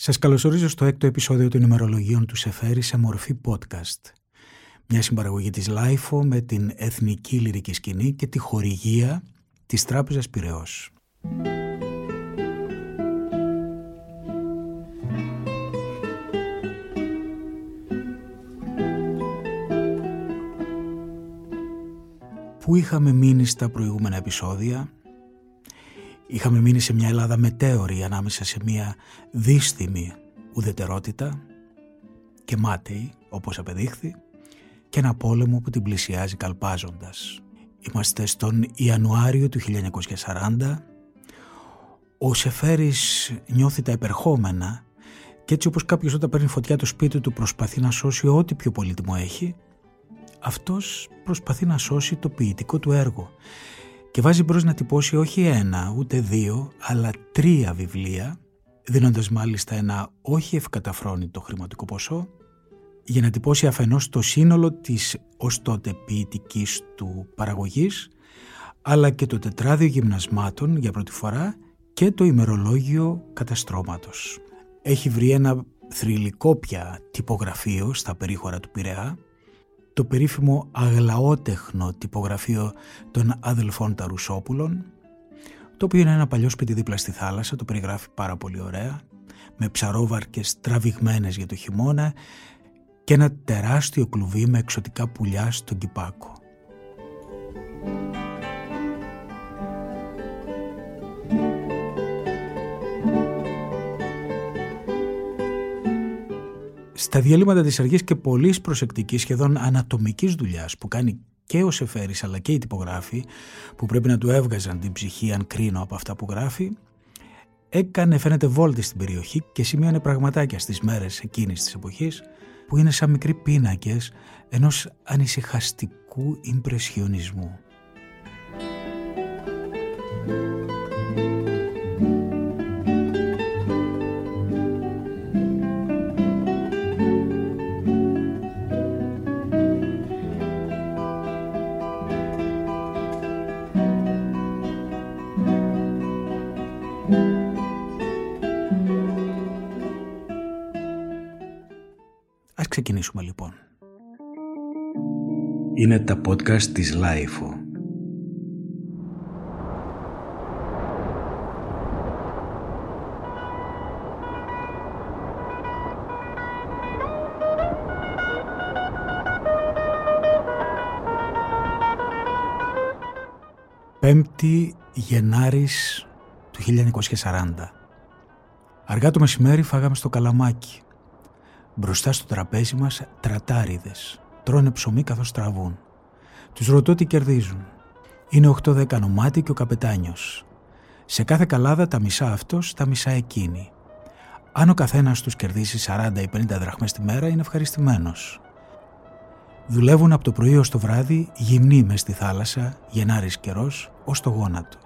Σας καλωσορίζω στο έκτο επεισόδιο των ημερολογίων του Σεφέρη σε μορφή podcast. Μια συμπαραγωγή της LiFO με την Εθνική Λυρική Σκηνή και τη χορηγία της Τράπεζας Πυραιός. Πού είχαμε μείνει στα προηγούμενα επεισόδια; Είχαμε μείνει σε μια Ελλάδα μετέωρη ανάμεσα σε μια δύστημη ουδετερότητα και μάταιη όπως απεδείχθη και ένα πόλεμο που την πλησιάζει καλπάζοντας. Είμαστε στον Ιανουάριο του 1940. Ο Σεφέρης νιώθει τα επερχόμενα και έτσι όπως κάποιος όταν παίρνει φωτιά το σπίτι του προσπαθεί να σώσει ό,τι πιο πολύτιμο έχει, αυτός προσπαθεί να σώσει το ποιητικό του έργο και βάζει μπρος να τυπώσει όχι ένα ούτε δύο αλλά τρία βιβλία δίνοντας μάλιστα ένα όχι ευκαταφρόνητο χρηματικό ποσό για να τυπώσει αφενός το σύνολο της ως τότε ποιητικής του παραγωγής αλλά και το τετράδιο γυμνασμάτων για πρώτη φορά και το ημερολόγιο καταστρώματος. Έχει βρει ένα θρηλυκό πια τυπογραφείο στα περίχωρα του Πειραιά το περίφημο αγλαότεχνο τυπογραφείο των αδελφών Ταρουσόπουλων, το οποίο είναι ένα παλιό σπίτι δίπλα στη θάλασσα, το περιγράφει πάρα πολύ ωραία, με ψαρόβαρκες τραβηγμένες για το χειμώνα και ένα τεράστιο κλουβί με εξωτικά πουλιά στον Κυπάκο. Στα διαλύματα της αργής και πολύ προσεκτικής σχεδόν ανατομικής δουλειάς που κάνει και ο Σεφέρης αλλά και οι τυπογράφοι που πρέπει να του έβγαζαν την ψυχή αν κρίνω από αυτά που γράφει έκανε φαίνεται βόλτης στην περιοχή και σημείωνε πραγματάκια στις μέρες εκείνης της εποχής που είναι σαν μικροί πίνακες ενός ανησυχαστικού ιμπρεσιονισμού. Ξεκινήσουμε λοιπόν. Είναι τα podcast της Lifeo. Πέμπτη Γενάρης του 1940. Αργά το μεσημέρι φάγαμε στο καλαμάκι. Μπροστά στο τραπέζι μας τρατάριδες. Τρώνε ψωμί καθώς τραβούν. Τους ρωτώ τι κερδίζουν. Είναι 8-10 νομάτι και ο καπετάνιος. Σε κάθε καλάδα τα μισά αυτός, τα μισά εκείνη. Αν ο καθένας τους κερδίσει 40 ή 50 δραχμές τη μέρα είναι ευχαριστημένος. Δουλεύουν από το πρωί ως το βράδυ γυμνοί μες στη θάλασσα, γενάρης καιρός, ως το γόνατο.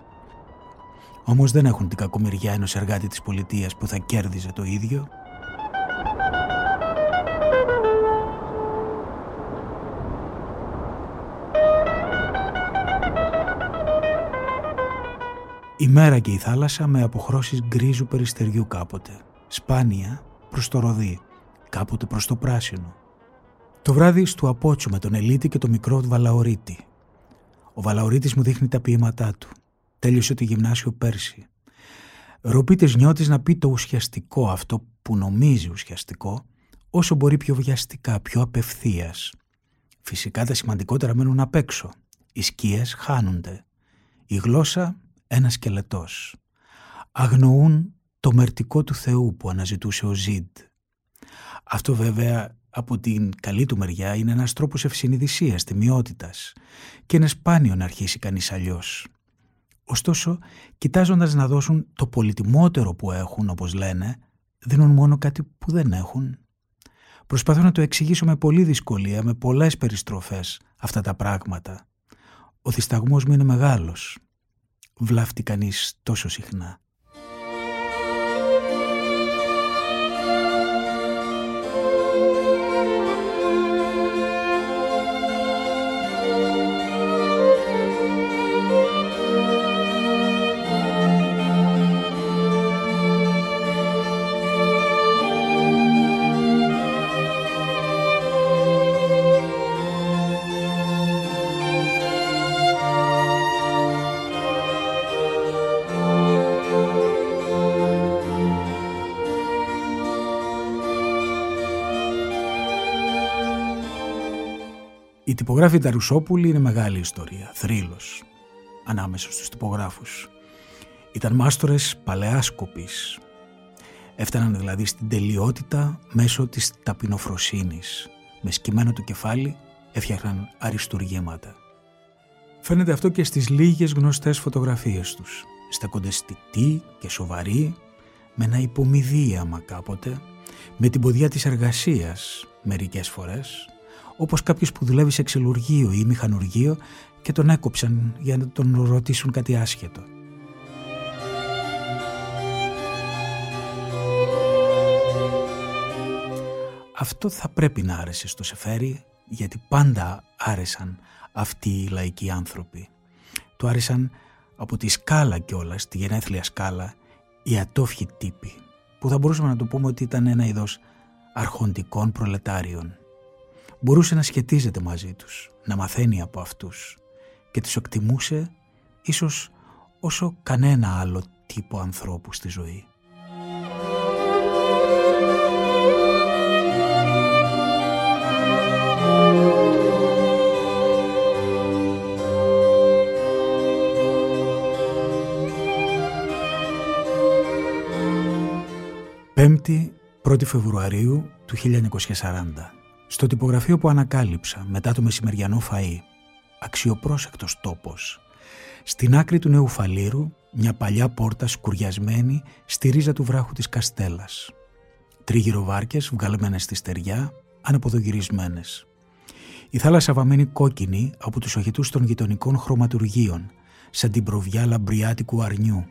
Όμως δεν έχουν την κακομεριά ενός εργάτη της πολιτείας που θα κέρδιζε το ίδιο Η μέρα και η θάλασσα με αποχρώσεις γκρίζου περιστεριού κάποτε. Σπάνια προς το ροδί, κάποτε προς το πράσινο. Το βράδυ στου απότσου με τον Ελίτη και το μικρό του Βαλαωρίτη. Ο Βαλαωρίτης μου δείχνει τα ποίηματά του. Τέλειωσε το γυμνάσιο πέρσι. Ροπίτες νιώτης να πει το ουσιαστικό, αυτό που νομίζει ουσιαστικό, όσο μπορεί πιο βιαστικά, πιο απευθείας. Φυσικά τα σημαντικότερα μένουν απ' έξω. Οι σκίες χάνονται. Η γλώσσα ένα σκελετός. Αγνοούν το μερτικό του Θεού που αναζητούσε ο Ζιντ. Αυτό βέβαια από την καλή του μεριά είναι ένας τρόπος ευσυνειδησίας, τιμιότητας και είναι σπάνιο να αρχίσει κανείς αλλιώς. Ωστόσο, κοιτάζοντας να δώσουν το πολυτιμότερο που έχουν, όπως λένε, δίνουν μόνο κάτι που δεν έχουν. Προσπαθώ να το εξηγήσω με πολλή δυσκολία, με πολλές περιστροφές αυτά τα πράγματα. Ο δισταγμός μου είναι μεγάλος βλάφτει κανείς τόσο συχνά. Η τυπογράφη Ταρουσόπουλη είναι μεγάλη ιστορία, θρύλος, ανάμεσα στους τυπογράφους. Ήταν μάστορες παλαιάσκοπης. Έφταναν δηλαδή στην τελειότητα μέσω της ταπεινοφροσύνης. Με σκυμμένο το κεφάλι έφτιαχναν αριστουργήματα. Φαίνεται αυτό και στις λίγες γνωστές φωτογραφίες τους. Στέκονται στιτοί και σοβαροί, με ένα υπομειδίαμα κάποτε, με την ποδιά της εργασίας μερικές φορές, όπως κάποιος που δουλεύει σε ξελουργείο ή μηχανουργείο και τον έκοψαν για να τον ρωτήσουν κάτι άσχετο. Αυτό θα πρέπει να άρεσε στο Σεφέρι γιατί πάντα άρεσαν αυτοί οι λαϊκοί άνθρωποι. Του άρεσαν από τη σκάλα κιόλας, τη γενέθλια σκάλα, οι ατόφιοι τύποι, που θα μπορούσαμε να το πούμε ότι ήταν ένα είδος αρχοντικών προλετάριων. Μπορούσε να σχετίζεται μαζί τους, να μαθαίνει από αυτούς και τις εκτιμούσε ίσως όσο κανένα άλλο τύπο ανθρώπου στη ζωή. Πέμπτη 1η Φεβρουαρίου του 1940. Στο τυπογραφείο που ανακάλυψα μετά το μεσημεριανό φαΐ, αξιοπρόσεκτος τόπος, στην άκρη του νέου φαλήρου μια παλιά πόρτα σκουριασμένη στη ρίζα του βράχου της Καστέλας. Τρίγυρο βάρκες βγαλμένες στη στεριά, αναποδογυρισμένες. Η θάλασσα βαμμένη κόκκινη από τους οχετούς των γειτονικών χρωματουργίων, σαν την προβιά λαμπριάτικου αρνιού.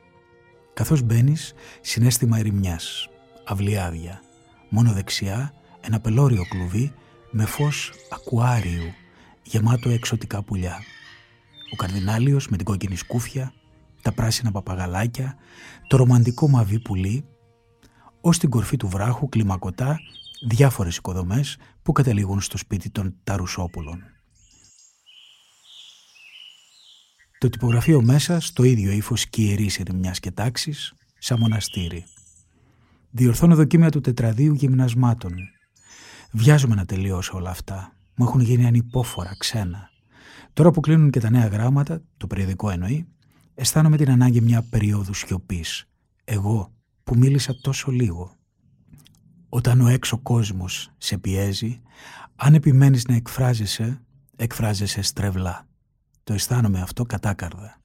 Καθώς μπαίνεις, συνέστημα ερημιάς αυλιάδια. Μόνο δεξιά ένα πελώριο κλουβί με φως ακουάριου γεμάτο εξωτικά πουλιά. Ο καρδινάλιος με την κόκκινη σκούφια, τα πράσινα παπαγαλάκια, το ρομαντικό μαβί πουλί, ως την κορφή του βράχου κλιμακωτά διάφορες οικοδομές που καταλήγουν στο σπίτι των Ταρουσόπουλων. Το τυπογραφείο μέσα στο ίδιο ύφος κυερής ερημιάς και τάξης, σαν μοναστήρι. Διορθώνω δοκίμια του τετραδίου γυμνασμάτων. Βιάζομαι να τελειώσω όλα αυτά. Μου έχουν γίνει ανυπόφορα, ξένα. Τώρα που κλείνουν και τα νέα γράμματα, το περιοδικό εννοεί, αισθάνομαι την ανάγκη μια περίοδου σιωπής. Εγώ που μίλησα τόσο λίγο. Όταν ο έξω κόσμος σε πιέζει, αν επιμένεις να εκφράζεσαι, εκφράζεσαι στρεβλά. Το αισθάνομαι αυτό κατάκαρδα.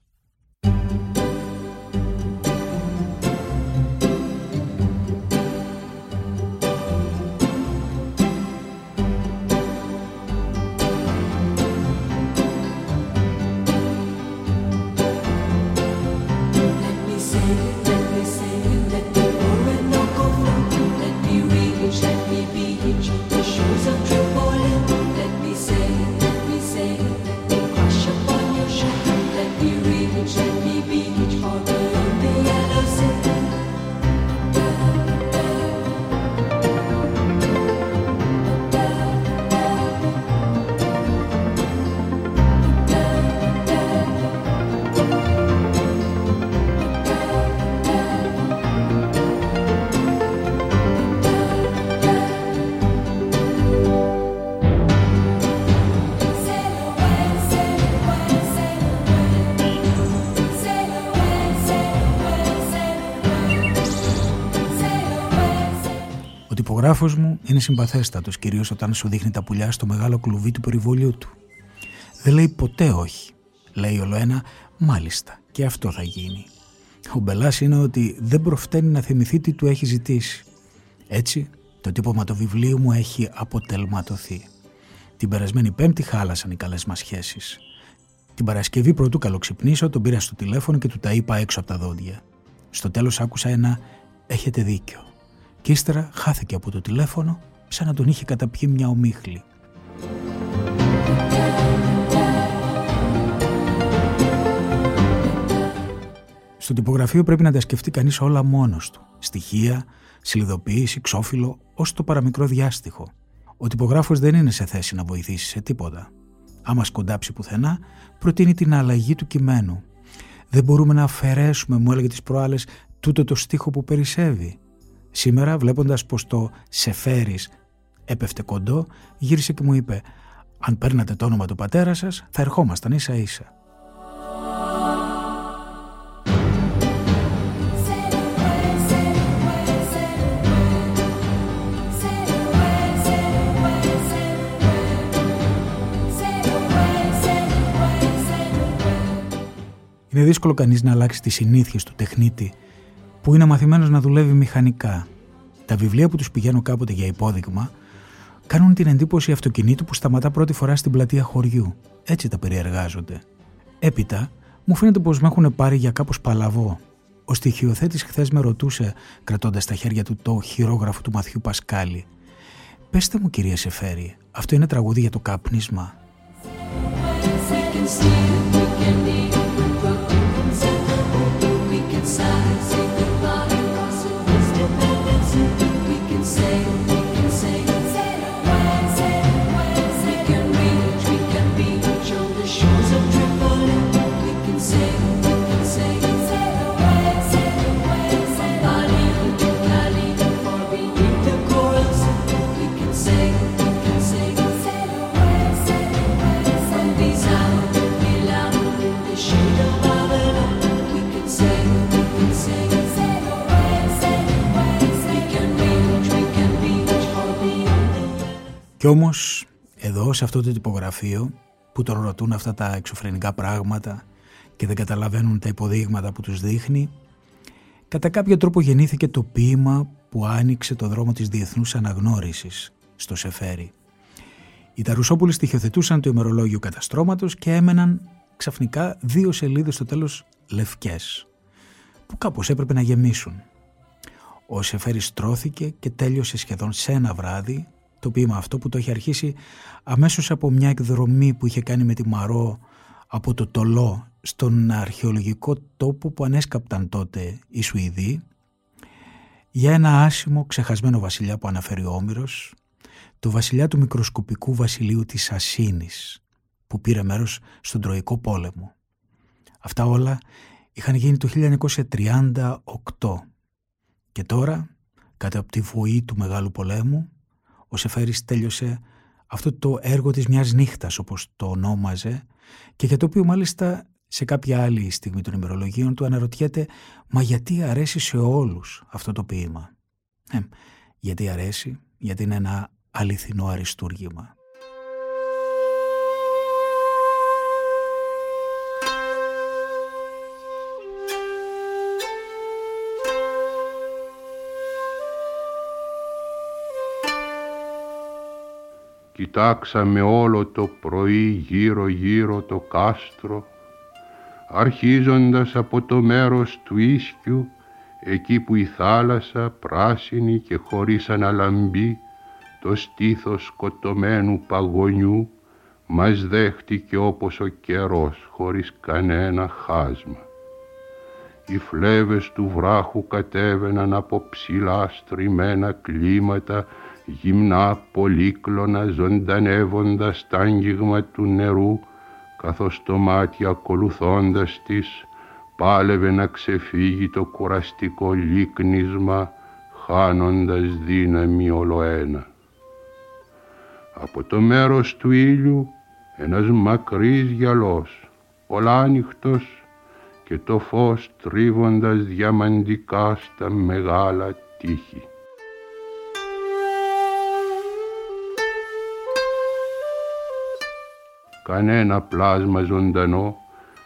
Τυπογράφος μου είναι συμπαθέστατος, κυρίως όταν σου δείχνει τα πουλιά στο μεγάλο κλουβί του περιβολιού του. Δεν λέει ποτέ όχι. Λέει όλο ένα «μάλιστα» και αυτό θα γίνει. Ο Μπελάς είναι ότι δεν προφταίνει να θυμηθεί τι του έχει ζητήσει. Έτσι, το τύπομα του βιβλίου μου έχει αποτελματωθεί. Την περασμένη Πέμπτη χάλασαν οι καλές μας σχέσεις. Την Παρασκευή πρωτού καλοξυπνήσω, τον πήρα στο τηλέφωνο και του τα είπα έξω από τα δόντια. Στο τέλος άκουσα ένα «έχετε δίκιο» και ύστερα χάθηκε από το τηλέφωνο σαν να τον είχε καταπιεί μια ομίχλη. Στο τυπογραφείο πρέπει να τα σκεφτεί κανείς όλα μόνος του. Στοιχεία, σιλιδοποίηση, ξόφυλλο, ως το παραμικρό διάστοιχο. Ο τυπογράφος δεν είναι σε θέση να βοηθήσει σε τίποτα. Άμα σκοντάψει πουθενά, προτείνει την αλλαγή του κειμένου. Δεν μπορούμε να αφαιρέσουμε, μου έλεγε τις προάλλες, τούτο το στίχο που περισσεύει. Σήμερα βλέποντας πως το «σε φέρεις» έπεφτε κοντό, γύρισε και μου είπε Αν παίρνατε το όνομα του πατέρα σας, θα ερχόμασταν ίσα ίσα. Είναι δύσκολο κανείς να αλλάξει τις συνήθειες του τεχνίτη που είναι μαθημένος να δουλεύει μηχανικά. Τα βιβλία που τους πηγαίνω κάποτε για υπόδειγμα κάνουν την εντύπωση αυτοκινήτου που σταματά πρώτη φορά στην πλατεία χωριού. Έτσι τα περιεργάζονται. Έπειτα, μου φαίνεται πως με έχουν πάρει για κάπως παλαβό. Ο στοιχειοθέτης χθες με ρωτούσε, κρατώντας στα χέρια του το χειρόγραφο του Μαθιού Πασκάλη. «Πεστε μου κύριε Σεφέρη, αυτό είναι τραγούδι για το κάπνισμα». Κι όμως εδώ σε αυτό το τυπογραφείο που τον ρωτούν αυτά τα εξωφρενικά πράγματα και δεν καταλαβαίνουν τα υποδείγματα που τους δείχνει κατά κάποιο τρόπο γεννήθηκε το ποίημα που άνοιξε το δρόμο της διεθνούς αναγνώρισης στο Σεφέρι. Οι Ταρουσόπουλοι στοιχειοθετούσαν το ημερολόγιο καταστρώματος και έμεναν ξαφνικά δύο σελίδες στο τέλος λευκές που κάπως έπρεπε να γεμίσουν. Ο Σεφέρι στρώθηκε και τέλειωσε σχεδόν σε ένα βράδυ το ποίημα αυτό που το έχει αρχίσει αμέσως από μια εκδρομή που είχε κάνει με τη Μαρό από το Τολό στον αρχαιολογικό τόπο που ανέσκαπταν τότε οι Σουηδοί για ένα άσημο ξεχασμένο βασιλιά που αναφέρει ο Όμηρος το βασιλιά του μικροσκοπικού βασιλείου της Ασίνης που πήρε μέρος στον Τροϊκό πόλεμο. Αυτά όλα είχαν γίνει το 1938 και τώρα, κατά από τη βοή του Μεγάλου Πολέμου, ο Σεφέρης τέλειωσε αυτό το έργο της μιας νύχτας όπως το ονόμαζε και για το οποίο μάλιστα σε κάποια άλλη στιγμή των ημερολογίων του αναρωτιέται «Μα γιατί αρέσει σε όλους αυτό το ποίημα» ε, Γιατί αρέσει, γιατί είναι ένα αληθινό αριστούργημα. Κοιτάξαμε όλο το πρωί γύρω γύρω το κάστρο, αρχίζοντας από το μέρος του ίσκιου, εκεί που η θάλασσα πράσινη και χωρίς αναλαμπή, το στήθος σκοτωμένου παγωνιού, μας δέχτηκε όπως ο καιρός χωρίς κανένα χάσμα. Οι φλέβες του βράχου κατέβαιναν από ψηλά στριμμένα κλίματα γυμνά πολύκλωνα ζωντανεύοντας τ' άγγιγμα του νερού καθώς το μάτι ακολουθώντας της πάλευε να ξεφύγει το κουραστικό λίκνισμα χάνοντας δύναμη ολοένα. Από το μέρος του ήλιου ένας μακρύς γυαλός, ολάνυχτος και το φως τρίβοντας διαμαντικά στα μεγάλα τείχη. Κανένα πλάσμα ζωντανό,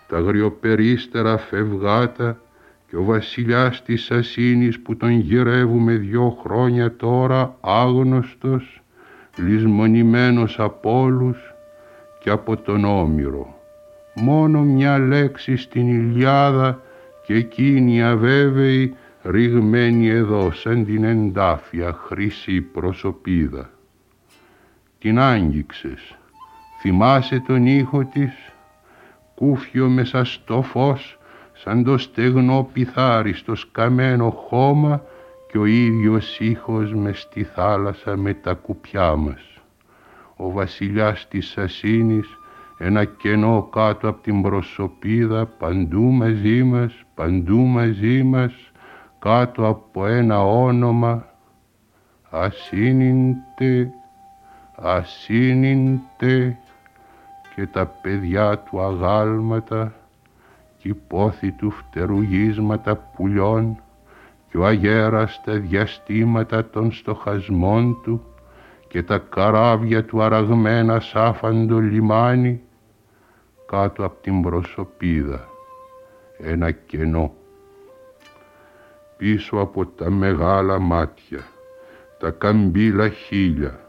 τα αγριοπερίστερα φευγάτα και ο βασιλιάς της Ασίνης που τον γυρεύουμε δυο χρόνια τώρα άγνωστος, λησμονημένος από όλους και από τον Όμηρο. Μόνο μια λέξη στην Ιλιάδα και εκείνη αβέβαιη ρηγμένη εδώ σαν την εντάφια χρυσή προσωπίδα. Την άγγιξες Θυμάσαι τον ήχο της, κούφιο μέσα στο φως, σαν το στεγνό πιθάρι στο σκαμμένο χώμα και ο ίδιος ήχος μες στη θάλασσα με τα κουπιά μας. Ο βασιλιάς της Ασίνης, ένα κενό κάτω από την προσωπίδα, παντού μαζί μας, παντού μαζί μας, κάτω από ένα όνομα, Ασύνιντε, ασύνυντε και τα παιδιά του αγάλματα κι η πόθη του φτερουγίσματα πουλιών κι ο αγέρας τα διαστήματα των στοχασμών του και τα καράβια του αραγμένα σάφαντο λιμάνι κάτω από την προσωπίδα. Ένα κενό. Πίσω από τα μεγάλα μάτια τα καμπύλα χίλια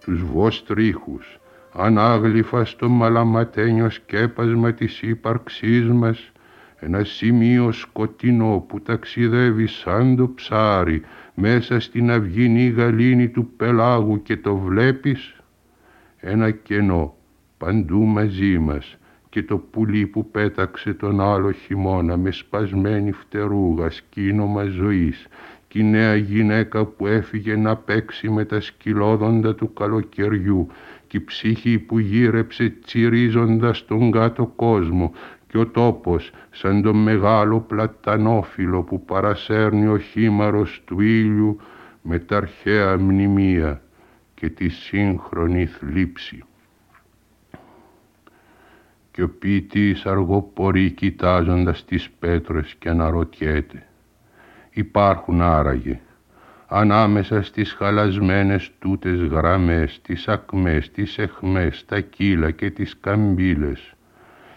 τους βοστρίχους ανάγλυφα στο μαλαματένιο σκέπασμα της ύπαρξής μας ένα σημείο σκοτεινό που ταξιδεύει σαν το ψάρι μέσα στην αυγινή γαλήνη του πελάγου και το βλέπεις; Ένα κενό παντού μαζί μας και το πουλί που πέταξε τον άλλο χειμώνα με σπασμένη φτερούγα σκήνομα ζωής και η νέα γυναίκα που έφυγε να παίξει με τα σκυλόδοντα του καλοκαιριού και η ψυχή που γύρεψε τσιρίζοντας τον κάτω κόσμο και ο τόπος σαν το μεγάλο πλατανόφυλλο που παρασέρνει ο χήμαρος του ήλιου με τα αρχαία μνημεία και τη σύγχρονη θλίψη. Και ο ποιητής αργοπορεί κοιτάζοντας τις πέτρες και αναρωτιέται. Υπάρχουν άραγε ανάμεσα στις χαλασμένες τούτες γραμμές, τις ακμές, τις εχμές, τα κύλα και τις καμπύλες.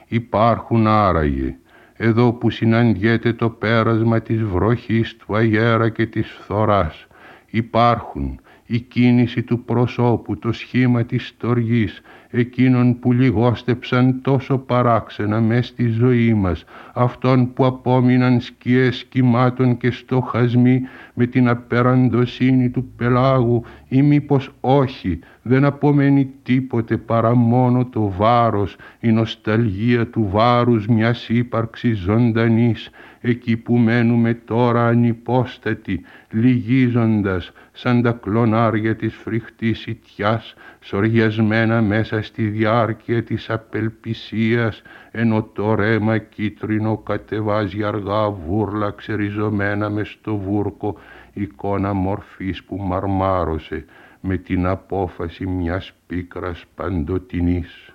Υπάρχουν άραγε εδώ που συναντιέται το πέρασμα της βροχής του αγέρα και της φθοράς υπάρχουν η κίνηση του προσώπου, το σχήμα της στοργής, εκείνων που λιγόστεψαν τόσο παράξενα μες στη ζωή μας, αυτών που απόμειναν σκιές κυμάτων και στοχασμοί με την απεραντοσύνη του πελάγου ή μήπως όχι, δεν απομένει τίποτε παρά μόνο το βάρος, η νοσταλγία του βάρους μιας ύπαρξης ζωντανής, εκεί που μένουμε τώρα ανυπόστατοι, λυγίζοντας σαν τα κλονάρια της φρικτής ιτιάς, σοριασμένα μέσα στη διάρκεια της απελπισίας, ενώ το ρέμα κίτρινο κατεβάζει αργά βούρλα ξεριζωμένα μες στο βούρκο, εικόνα μορφής που μαρμάρωσε με την απόφαση μιας πίκρας παντοτινής.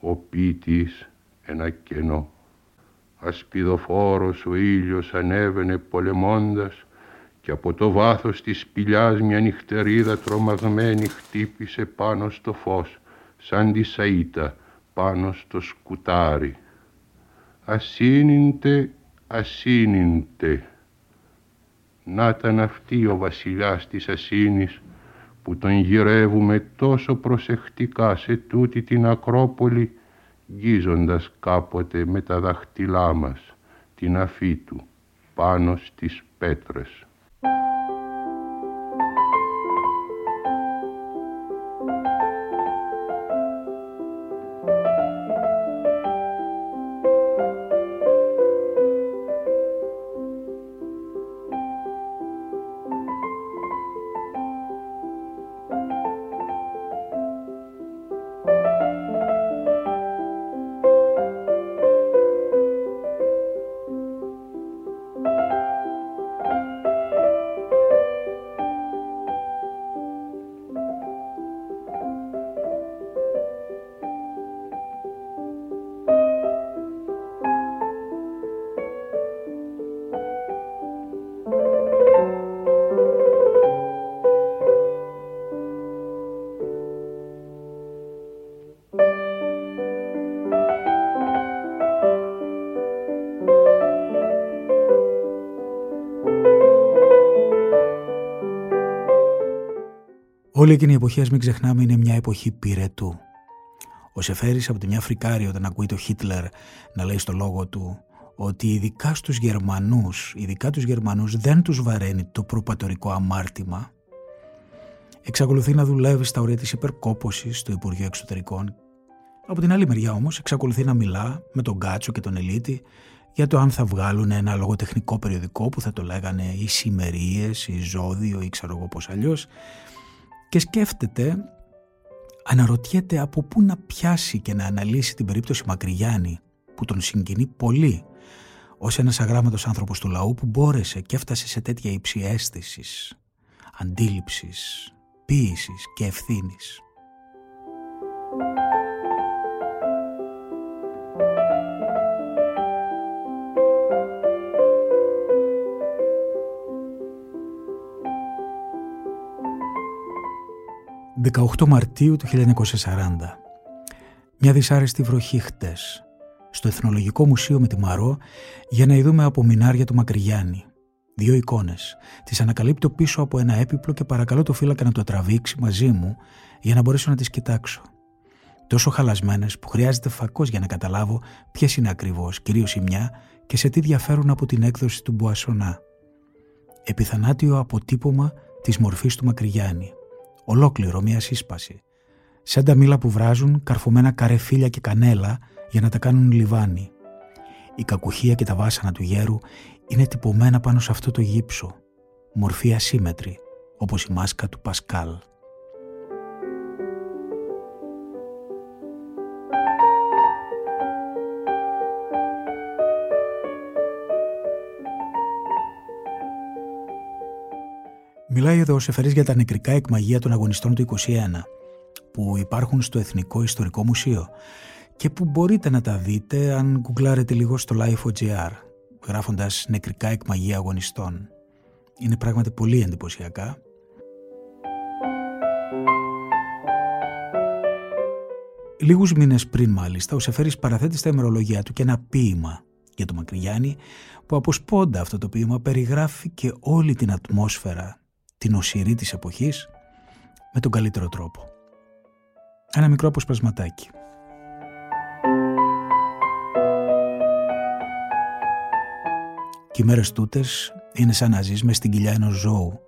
Ο ποιητής ένα κενό. Ασπιδοφόρος ο ήλιος ανέβαινε πολεμώντας και από το βάθος της σπηλιάς μια νυχτερίδα τρομαγμένη χτύπησε πάνω στο φως σαν τη σαΐτα πάνω στο σκουτάρι. Ασύνυντε, ασύνυντε. Να ήταν αυτή ο βασιλιάς της Ασύνης που τον γυρεύουμε τόσο προσεκτικά σε τούτη την Ακρόπολη γκίζοντας κάποτε με τα δαχτυλά μας την αφή του πάνω στις πέτρες. Bye. Όλη εκείνη η εποχή, ας μην ξεχνάμε, είναι μια εποχή πυρετού. Ο Σεφέρης από τη μια φρικάρει όταν ακούει το Χίτλερ να λέει στο λόγο του ότι ειδικά στους Γερμανούς, ειδικά τους Γερμανούς δεν τους βαραίνει το προπατορικό αμάρτημα. Εξακολουθεί να δουλεύει στα ωρία της υπερκόπωσης στο Υπουργείο Εξωτερικών. Από την άλλη μεριά όμως εξακολουθεί να μιλά με τον Κάτσο και τον Ελίτη για το αν θα βγάλουν ένα λογοτεχνικό περιοδικό που θα το λέγανε οι Σημερίες, η Ζώδιο ή ξέρω εγώ πώς αλλιώς και σκέφτεται, αναρωτιέται από πού να πιάσει και να αναλύσει την περίπτωση Μακρυγιάννη που τον συγκινεί πολύ ως ένας αγράμματος άνθρωπος του λαού που μπόρεσε και έφτασε σε τέτοια υψη αίσθησης, αντίληψης, ποίησης και ευθύνης. 18 Μαρτίου του 1940. Μια δυσάρεστη βροχή χτες, στο Εθνολογικό Μουσείο με τη Μαρό, για να ειδούμε από μινάρια του Μακρυγιάννη. Δύο εικόνες. Τις ανακαλύπτω πίσω από ένα έπιπλο και παρακαλώ το φύλακα να το τραβήξει μαζί μου για να μπορέσω να τις κοιτάξω. Τόσο χαλασμένες που χρειάζεται φακός για να καταλάβω ποιες είναι ακριβώς, κυρίως η μια, και σε τι διαφέρουν από την έκδοση του Μπουασονά. Επιθανάτιο αποτύπωμα της μορφής του Μακρυγιάννη ολόκληρο μια σύσπαση. Σαν τα μήλα που βράζουν καρφωμένα καρεφίλια και κανέλα για να τα κάνουν λιβάνι. Η κακουχία και τα βάσανα του γέρου είναι τυπωμένα πάνω σε αυτό το γύψο, μορφή ασύμετρη, όπως η μάσκα του Πασκάλ. Μιλάει εδώ ο Σεφερής για τα νεκρικά εκμαγεία των αγωνιστών του 21 που υπάρχουν στο Εθνικό Ιστορικό Μουσείο και που μπορείτε να τα δείτε αν γκουγκλάρετε λίγο στο Life.gr γράφοντας νεκρικά εκμαγεία αγωνιστών. Είναι πράγματι πολύ εντυπωσιακά. Λίγους μήνες πριν μάλιστα ο Σεφέρης παραθέτει στα ημερολογία του και ένα ποίημα για τον Μακρυγιάννη που από σπόντα αυτό το ποίημα περιγράφει και όλη την ατμόσφαιρα την οσυρή της εποχής με τον καλύτερο τρόπο. Ένα μικρό αποσπασματάκι. Και οι μέρες τούτες είναι σαν να ζεις μες στην κοιλιά ενός ζώου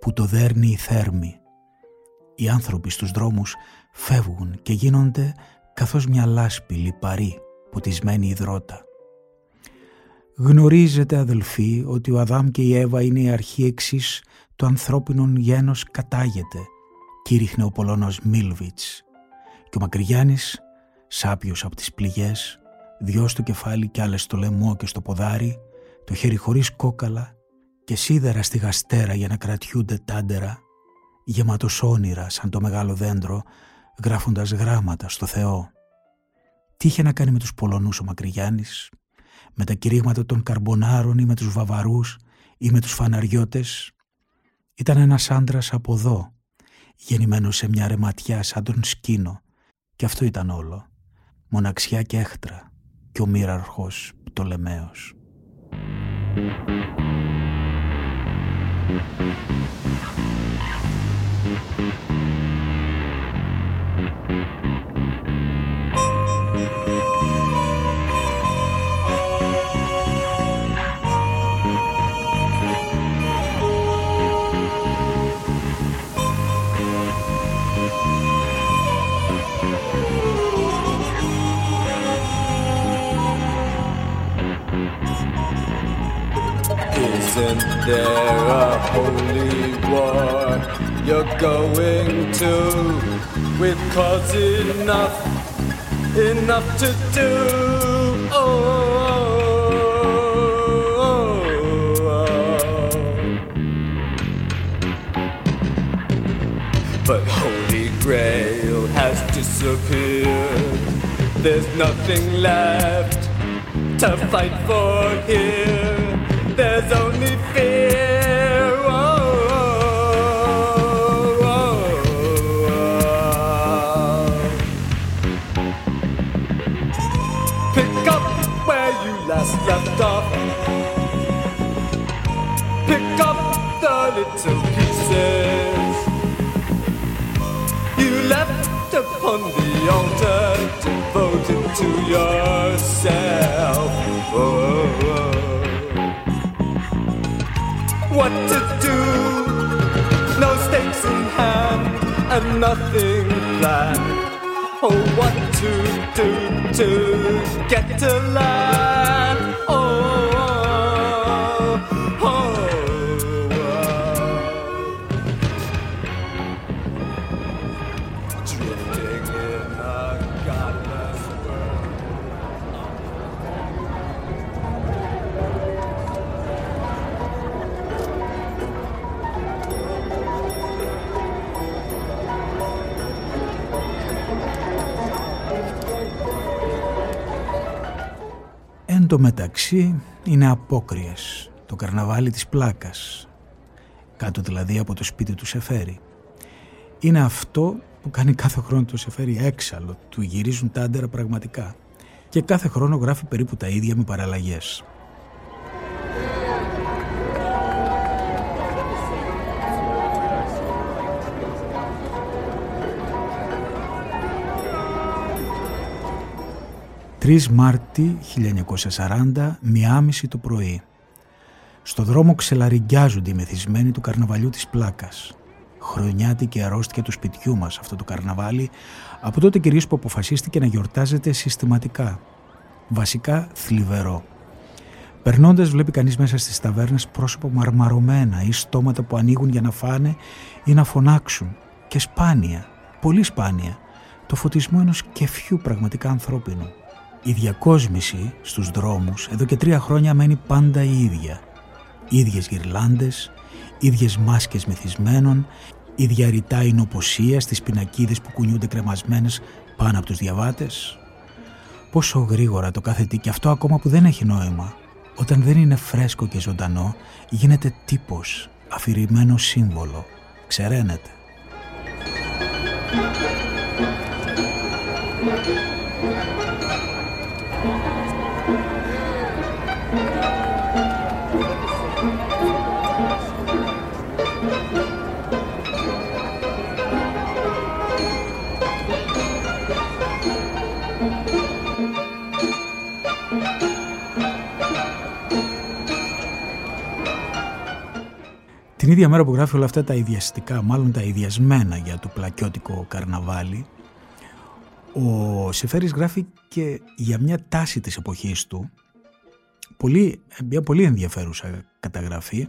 που το δέρνει η θέρμη. Οι άνθρωποι στους δρόμους φεύγουν και γίνονται καθώς μια λάσπη λιπαρή ποτισμένη υδρότα. Γνωρίζετε αδελφοί ότι ο Αδάμ και η Εύα είναι η αρχή εξής το ανθρώπινο γένος κατάγεται, κήρυχνε ο Πολώνος Μίλβιτς. Και ο Μακρυγιάννης, σάπιος από τις πληγές, δυο στο κεφάλι και άλλες στο λαιμό και στο ποδάρι, το χέρι χωρίς κόκαλα και σίδερα στη γαστέρα για να κρατιούνται τάντερα, γεμάτος όνειρα σαν το μεγάλο δέντρο, γράφοντας γράμματα στο Θεό. Τι είχε να κάνει με τους Πολωνούς ο Μακρυγιάννης, με τα κηρύγματα των Καρμπονάρων ή με τους Βαβαρούς ή με τους Φαναριώτες, ήταν ένας άντρας από εδώ, γεννημένος σε μια ρεματιά σαν τον σκήνο και αυτό ήταν όλο. Μοναξιά και έχτρα και ο μοίραρχος Πτολεμαίος. Isn't there a holy war you're going to with cause enough, enough to do? Oh, oh, But Holy Grail has disappeared. There's nothing left to fight for here there's only fear. Oh, oh, oh, Pick up where you last left off. Pick up the little pieces you left upon the altar devoted to yourself. Oh. Nothing planned. Oh, what to do to get to land? Τω μεταξύ είναι απόκριες, το καρναβάλι της πλάκας, κάτω δηλαδή από το σπίτι του Σεφέρη. Είναι αυτό που κάνει κάθε χρόνο το Σεφέρη έξαλλο, του γυρίζουν τα άντερα πραγματικά και κάθε χρόνο γράφει περίπου τα ίδια με παραλλαγές. 3 Μάρτη 1940, μιάμιση το πρωί. Στο δρόμο ξελαριγκιάζονται οι μεθυσμένοι του καρναβαλιού της πλάκας. Χρονιάτικη αρρώστια του σπιτιού μας αυτό το καρναβάλι, από τότε κυρίως που αποφασίστηκε να γιορτάζεται συστηματικά. Βασικά θλιβερό. Περνώντας, βλέπει κανείς μέσα στις ταβέρνες πρόσωπα μαρμαρωμένα ή στόματα που ανοίγουν για να φάνε ή να φωνάξουν. Και σπάνια, πολύ σπάνια, το φωτισμό ενός κεφιού πραγματικά ανθρώπινου. Η διακόσμηση στους δρόμους εδώ και τρία χρόνια μένει πάντα η ίδια. Ίδιες γυρλάντες, ίδιες μάσκες μεθυσμένων, ίδια ρητά εινοποσία στις πινακίδες που κουνιούνται κρεμασμένες πάνω από τους διαβάτες. Πόσο γρήγορα το κάθε τι και αυτό ακόμα που δεν έχει νόημα. Όταν δεν είναι φρέσκο και ζωντανό γίνεται τύπος, αφηρημένο σύμβολο. Ξεραίνεται. Ίδια μέρα που γράφει όλα αυτά τα ιδιαστικά, μάλλον τα ιδιασμένα για το πλακιώτικο καρναβάλι, ο Σεφέρης γράφει και για μια τάση της εποχής του, πολύ, μια πολύ ενδιαφέρουσα καταγραφή,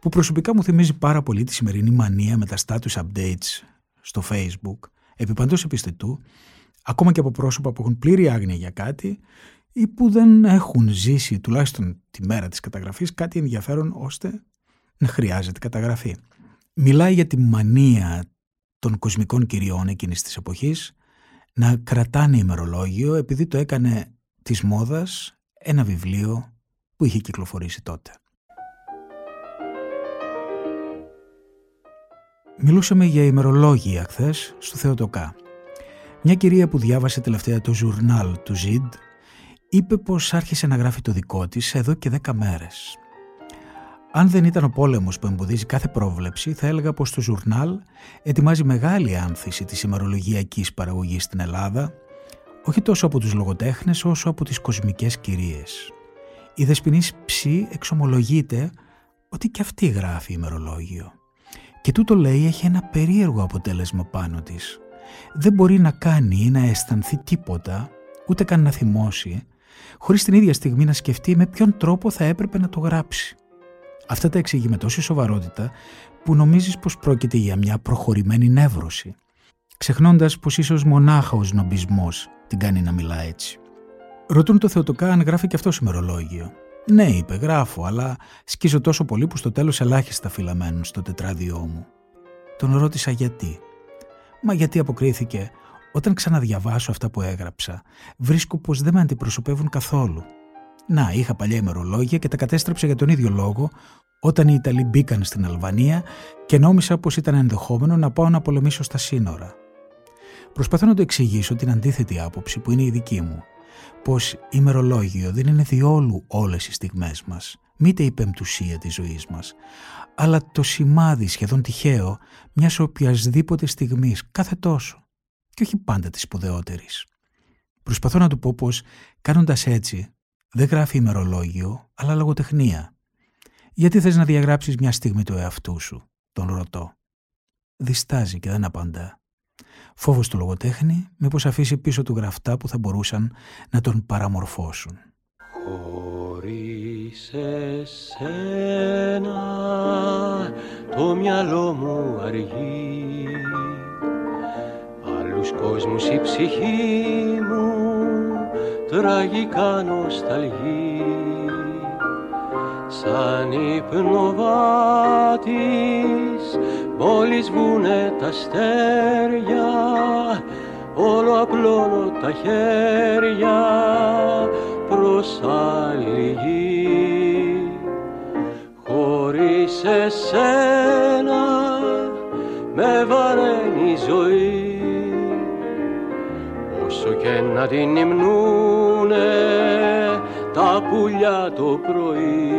που προσωπικά μου θυμίζει πάρα πολύ τη σημερινή μανία με τα status updates στο facebook, επί παντός επιστητού, ακόμα και από πρόσωπα που έχουν πλήρη άγνοια για κάτι ή που δεν έχουν ζήσει τουλάχιστον τη μέρα της καταγραφής κάτι ενδιαφέρον ώστε να χρειάζεται καταγραφή. Μιλάει για τη μανία των κοσμικών κυριών εκείνης της εποχής να κρατάνε ημερολόγιο επειδή το έκανε της μόδας ένα βιβλίο που είχε κυκλοφορήσει τότε. Μιλούσαμε για ημερολόγια χθες στο Θεοτοκά. Μια κυρία που διάβασε τελευταία το ζουρνάλ του Ζιντ είπε πως άρχισε να γράφει το δικό της εδώ και δέκα μέρες. Αν δεν ήταν ο πόλεμος που εμποδίζει κάθε πρόβλεψη, θα έλεγα πως το ζουρνάλ ετοιμάζει μεγάλη άνθηση της ημερολογιακής παραγωγής στην Ελλάδα, όχι τόσο από τους λογοτέχνες όσο από τις κοσμικές κυρίες. Η Δεσποινής Ψή εξομολογείται ότι και αυτή γράφει ημερολόγιο. Και τούτο λέει έχει ένα περίεργο αποτέλεσμα πάνω της. Δεν μπορεί να κάνει ή να αισθανθεί τίποτα, ούτε καν να θυμώσει, χωρίς την ίδια στιγμή να σκεφτεί με ποιον τρόπο θα έπρεπε να το γράψει. Αυτά τα εξηγεί με τόση σοβαρότητα που νομίζεις πως πρόκειται για μια προχωρημένη νεύρωση, ξεχνώντας πως ίσως μονάχα ο νομπισμός την κάνει να μιλά έτσι. Ρωτούν το Θεοτοκά αν γράφει και αυτό ημερολόγιο. Ναι, είπε, γράφω, αλλά σκίζω τόσο πολύ που στο τέλος ελάχιστα φυλαμένουν στο τετράδιό μου. Τον ρώτησα γιατί. Μα γιατί αποκρίθηκε, όταν ξαναδιαβάσω αυτά που έγραψα, βρίσκω πως δεν με αντιπροσωπεύουν καθόλου. Να, είχα παλιά ημερολόγια και τα κατέστρεψα για τον ίδιο λόγο όταν οι Ιταλοί μπήκαν στην Αλβανία και νόμισα πως ήταν ενδεχόμενο να πάω να πολεμήσω στα σύνορα. Προσπαθώ να το εξηγήσω την αντίθετη άποψη που είναι η δική μου, πως ημερολόγιο δεν είναι διόλου όλες οι στιγμές μας, μήτε η πεμπτουσία της ζωής μας, αλλά το σημάδι σχεδόν τυχαίο μιας οποιασδήποτε στιγμής κάθε τόσο και όχι πάντα της σπουδαιότερης. Προσπαθώ να του πω πως κάνοντας έτσι δεν γράφει ημερολόγιο αλλά λογοτεχνία γιατί θες να διαγράψεις μια στιγμή του εαυτού σου, τον ρωτώ. Διστάζει και δεν απαντά. Φόβος του λογοτέχνη μήπως αφήσει πίσω του γραφτά που θα μπορούσαν να τον παραμορφώσουν. Χωρίς εσένα το μυαλό μου αργεί Άλλους κόσμους η ψυχή μου τραγικά νοσταλγεί σαν υπνοβάτης μόλις βγουνε τα αστέρια όλο απλώνω τα χέρια προ προς άλλη γη. Χωρίς εσένα με βαραίνει η ζωή όσο και να την υμνούνε τα πουλιά το πρωί.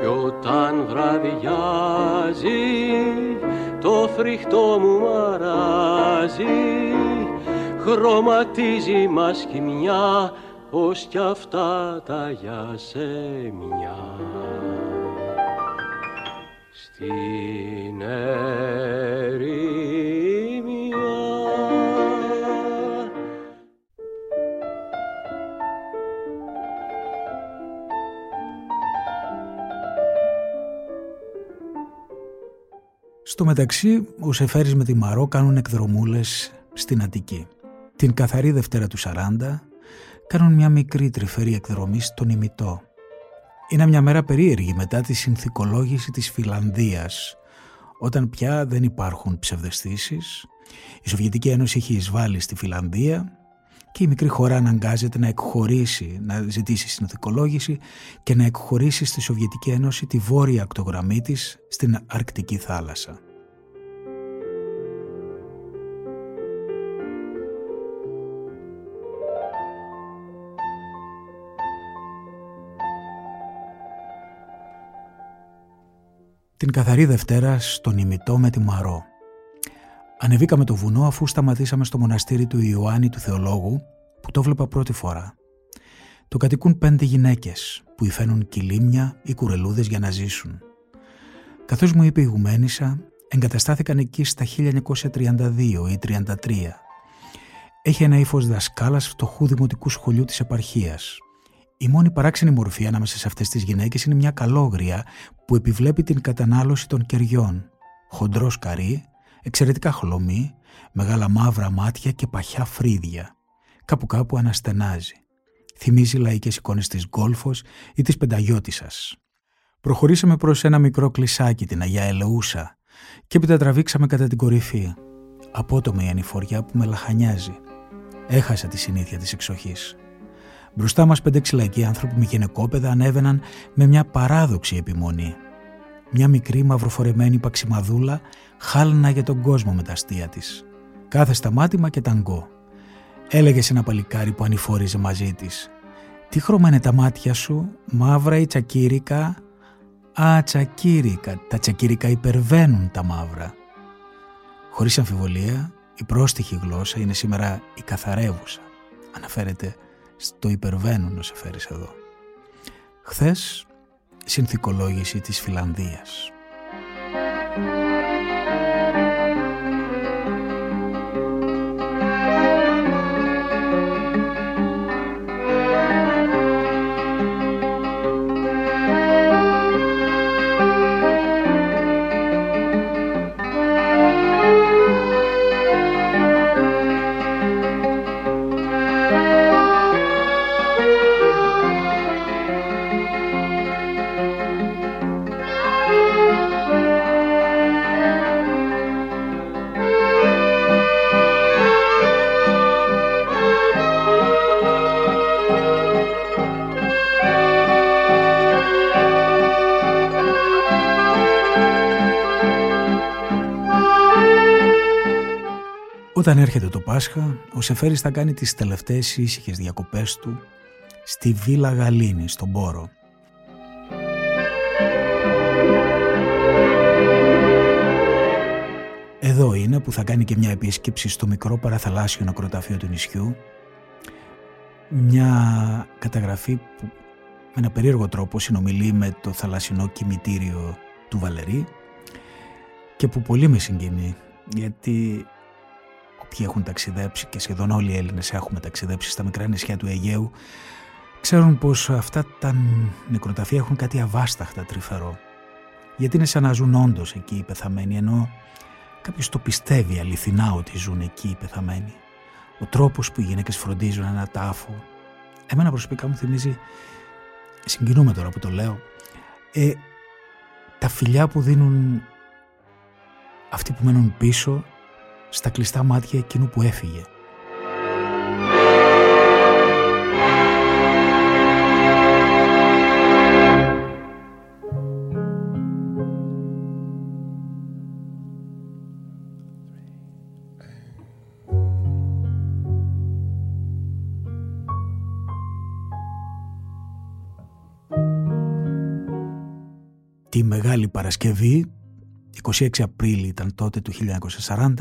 Κι όταν βραδιάζει το φρικτό μου μαράζει χρωματίζει μας μια πως κι αυτά τα για σε μια στην ερημιά Στο μεταξύ, ο Σεφέρης με τη Μαρό κάνουν εκδρομούλες στην Αττική. Την καθαρή Δευτέρα του 40 κάνουν μια μικρή τρυφερή εκδρομή στον ημιτό. Είναι μια μέρα περίεργη μετά τη συνθηκολόγηση της Φιλανδίας, όταν πια δεν υπάρχουν ψευδεστήσεις. Η Σοβιετική Ένωση έχει εισβάλει στη Φιλανδία και η μικρή χώρα αναγκάζεται να εκχωρήσει, να ζητήσει συνθηκολόγηση και να εκχωρήσει στη Σοβιετική Ένωση τη βόρεια ακτογραμμή της στην Αρκτική θάλασσα. Την καθαρή Δευτέρα στον ημιτό με τη Μαρό. Ανεβήκαμε το βουνό αφού σταματήσαμε στο μοναστήρι του Ιωάννη του Θεολόγου που το βλέπα πρώτη φορά. Το κατοικούν πέντε γυναίκες που υφαίνουν κυλίμια ή κουρελούδες για να ζήσουν. Καθώς μου είπε η Γουμένισσα, εγκαταστάθηκαν εκεί στα 1932 ή 1933. Έχει ένα ύφος δασκάλας φτωχού δημοτικού σχολείου της επαρχίας η μόνη παράξενη μορφή ανάμεσα σε αυτές τις γυναίκες είναι μια καλόγρια που επιβλέπει την κατανάλωση των κεριών. Χοντρό καρύ, εξαιρετικά χλωμή, μεγάλα μαύρα μάτια και παχιά φρύδια. Κάπου κάπου αναστενάζει. Θυμίζει λαϊκές εικόνες της Γκόλφος ή της Πενταγιώτισσας. Προχωρήσαμε προς ένα μικρό κλεισάκι την Αγία Ελεούσα και έπειτα τραβήξαμε κατά την κορυφή. Απότομη η ανηφοριά που με λαχανιάζει. Έχασα τη συνήθεια της εξοχής. Μπροστά μας πέντε ξυλακοί άνθρωποι με γυναικόπαιδα ανέβαιναν με μια παράδοξη επιμονή. Μια μικρή μαυροφορεμένη παξιμαδούλα χάλνα για τον κόσμο με τα αστεία της. Κάθε σταμάτημα και ταγκό. Έλεγε σε ένα παλικάρι που ανηφόριζε μαζί της. Τι χρώμα είναι τα μάτια σου, μαύρα ή τσακίρικα; Α, τσακίρικα. Τα τσακίρικα υπερβαίνουν τα μαύρα. Χωρίς αμφιβολία, η πρόστιχη γλώσσα είναι σήμερα η καθαρεύουσα. Αναφέρεται στο υπερβαίνουν σε φέρεις εδώ. Χθες συνθηκολόγηση της Φιλανδίας. Όταν έρχεται το Πάσχα, ο Σεφέρης θα κάνει τις τελευταίες ήσυχες διακοπές του στη Βίλα Γαλήνη, στον Πόρο. Εδώ είναι που θα κάνει και μια επίσκεψη στο μικρό παραθαλάσσιο νεκροταφείο του νησιού. Μια καταγραφή που με ένα περίεργο τρόπο συνομιλεί με το θαλασσινό κημητήριο του Βαλερή και που πολύ με συγκινεί γιατί όποιοι έχουν ταξιδέψει και σχεδόν όλοι οι Έλληνες έχουμε ταξιδέψει στα μικρά νησιά του Αιγαίου ξέρουν πως αυτά τα νεκροταφεία έχουν κάτι αβάσταχτα τρυφερό. Γιατί είναι σαν να ζουν όντως εκεί οι πεθαμένοι, ενώ κάποιος το πιστεύει αληθινά ότι ζουν εκεί οι πεθαμένοι. Ο τρόπος που οι γυναίκες φροντίζουν ένα τάφο. Εμένα προσωπικά μου θυμίζει, συγκινούμε τώρα που το λέω, ε, τα φιλιά που δίνουν αυτοί που μένουν πίσω στα κλειστά μάτια εκείνου που έφυγε. Τη Μεγάλη Παρασκευή, 26 Απρίλη ήταν τότε του 1940,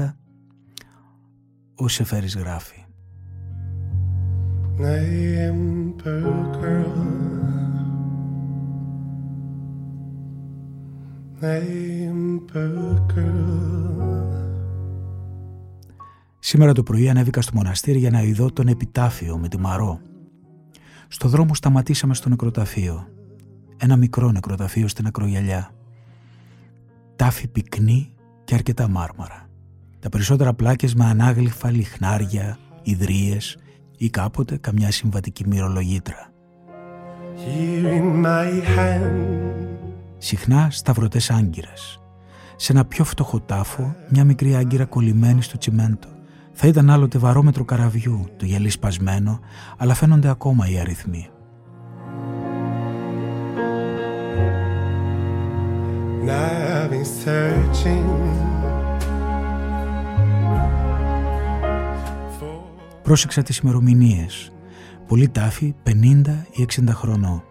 ο Σεφέρης γράφει. Σήμερα το πρωί ανέβηκα στο μοναστήρι για να ειδώ τον επιτάφιο με τη Μαρό. Στο δρόμο σταματήσαμε στο νεκροταφείο. Ένα μικρό νεκροταφείο στην ακρογιαλιά. Τάφη πυκνή και αρκετά μάρμαρα. Τα περισσότερα πλάκες με ανάγλυφα λιχνάρια, ιδρύες ή κάποτε καμιά συμβατική μυρολογήτρα. Συχνά σταυρωτές άγκυρες. Σε ένα πιο φτωχό τάφο μια μικρή άγκυρα κολλημένη στο τσιμέντο. Θα ήταν άλλοτε βαρόμετρο καραβιού, το γυαλί σπασμένο, αλλά φαίνονται ακόμα οι αριθμοί. Πρόσεξα τις ημερομηνίες. Πολύ τάφη, 50 ή 60 χρονών.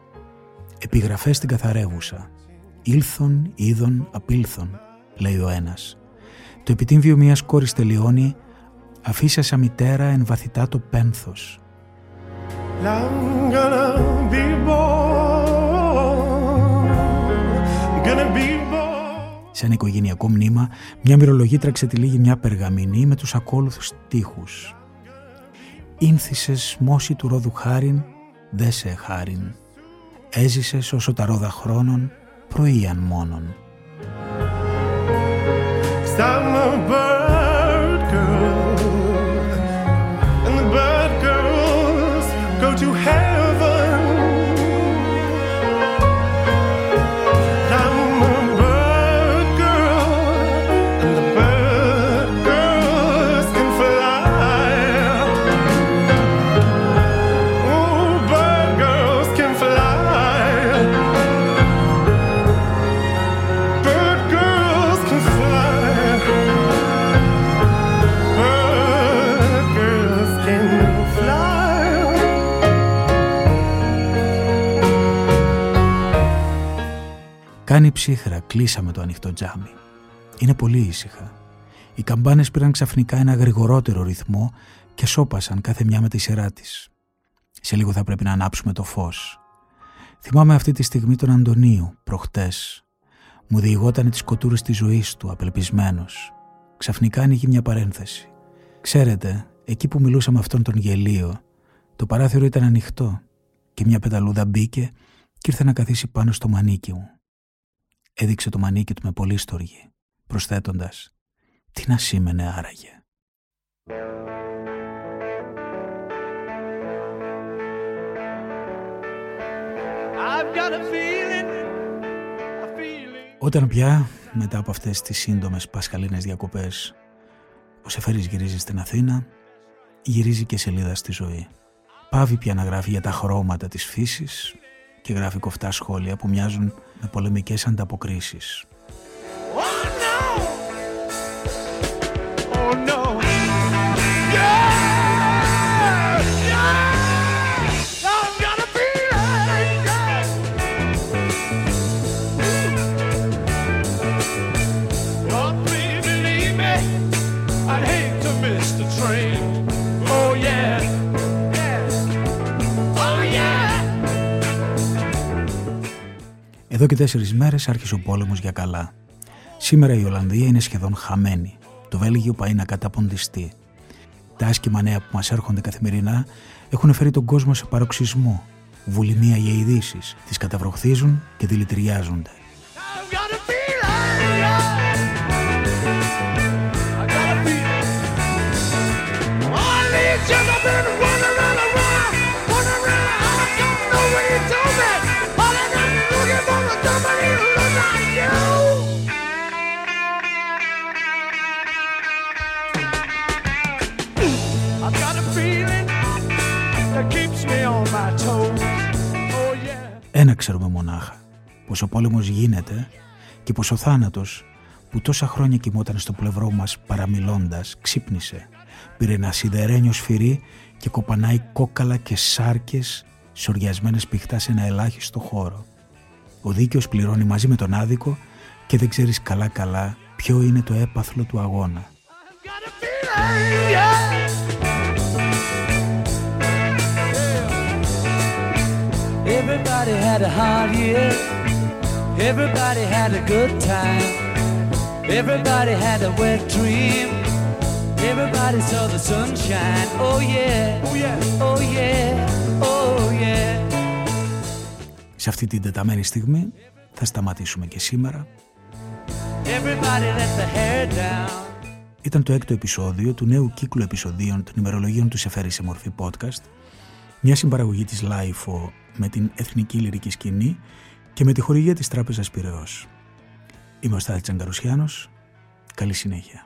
Επιγραφές στην καθαρεύουσα. Ήλθον, είδον, απήλθον, λέει ο ένας. Το επιτύμβιο μιας κόρης τελειώνει αφήσασα μητέρα εν βαθιτά το πένθος. Σε ένα οικογενειακό μνήμα, μια μυρολογήτρα ξετυλίγει μια περγαμηνή με τους ακόλουθους στίχους. Ήνθησες μόση του ρόδου χάριν, δε σε χάριν. Έζησες όσο τα ρόδα χρόνων, πρωίαν μόνον. to Κάνει ψύχρα, κλείσαμε το ανοιχτό τζάμι. Είναι πολύ ήσυχα. Οι καμπάνες πήραν ξαφνικά ένα γρηγορότερο ρυθμό και σώπασαν κάθε μια με τη σειρά της. Σε λίγο θα πρέπει να ανάψουμε το φως. Θυμάμαι αυτή τη στιγμή τον Αντωνίου, προχτές. Μου διηγόταν τις κοτούρες της ζωής του, απελπισμένος. Ξαφνικά ανοίγει μια παρένθεση. Ξέρετε, εκεί που μιλούσα με αυτόν τον γελίο, το παράθυρο ήταν ανοιχτό και μια πεταλούδα μπήκε και ήρθε να καθίσει πάνω στο μανίκι μου. Έδειξε το μανίκι του με πολύ στοργή, προσθέτοντας «Τι να σήμαινε άραγε». I've got a feeling, a feeling. Όταν πια, μετά από αυτές τις σύντομες πασχαλίνες διακοπές, ο Σεφέρης γυρίζει στην Αθήνα, γυρίζει και σελίδα στη ζωή. Πάβει πια να γράφει για τα χρώματα της φύσης και γράφει κοφτά σχόλια που μοιάζουν με πολεμικές ανταποκρίσεις. Oh no! Oh no! Εδώ και τέσσερις μέρες άρχισε ο πόλεμος για καλά. Σήμερα η Ολλανδία είναι σχεδόν χαμένη. Το Βέλγιο πάει να καταποντιστεί. Τα άσχημα νέα που μας έρχονται καθημερινά έχουν φέρει τον κόσμο σε παροξισμό. Βουλημία για ειδήσεις. Τις καταβροχθίζουν και δηλητηριάζονται. I've got a feeling, yeah. I got a feeling. All these years I've been running around, around, running around. I don't know what you told me. Ένα ξέρουμε μονάχα. Πως ο πόλεμος γίνεται και πως ο θάνατος που τόσα χρόνια κοιμόταν στο πλευρό μας παραμιλώντας ξύπνησε. Πήρε ένα σιδερένιο σφυρί και κοπανάει κόκαλα και σάρκες σοριασμένες πηχτά σε ένα ελάχιστο χώρο. Ο δίκαιος πληρώνει μαζί με τον άδικο και δεν ξέρεις καλά καλά ποιο είναι το έπαθλο του αγώνα. Got a feeling, yeah. Everybody had a hard year. Everybody had a good time. Everybody had a wet dream. Everybody saw the sunshine. Oh yeah. Oh yeah. Oh yeah. Oh yeah. Σε αυτή την τεταμένη στιγμή θα σταματήσουμε και σήμερα. Everybody let the hair down. Ήταν το έκτο επεισόδιο του νέου κύκλου επεισοδίων των ημερολογίων του Σεφέρη σε μορφή podcast, μια συμπαραγωγή της LIFO με την Εθνική Λυρική Σκηνή και με τη χορηγία της Τράπεζας Πυραιός. Είμαι ο Στάθης Τσαγκαρουσιάνος. Καλή συνέχεια.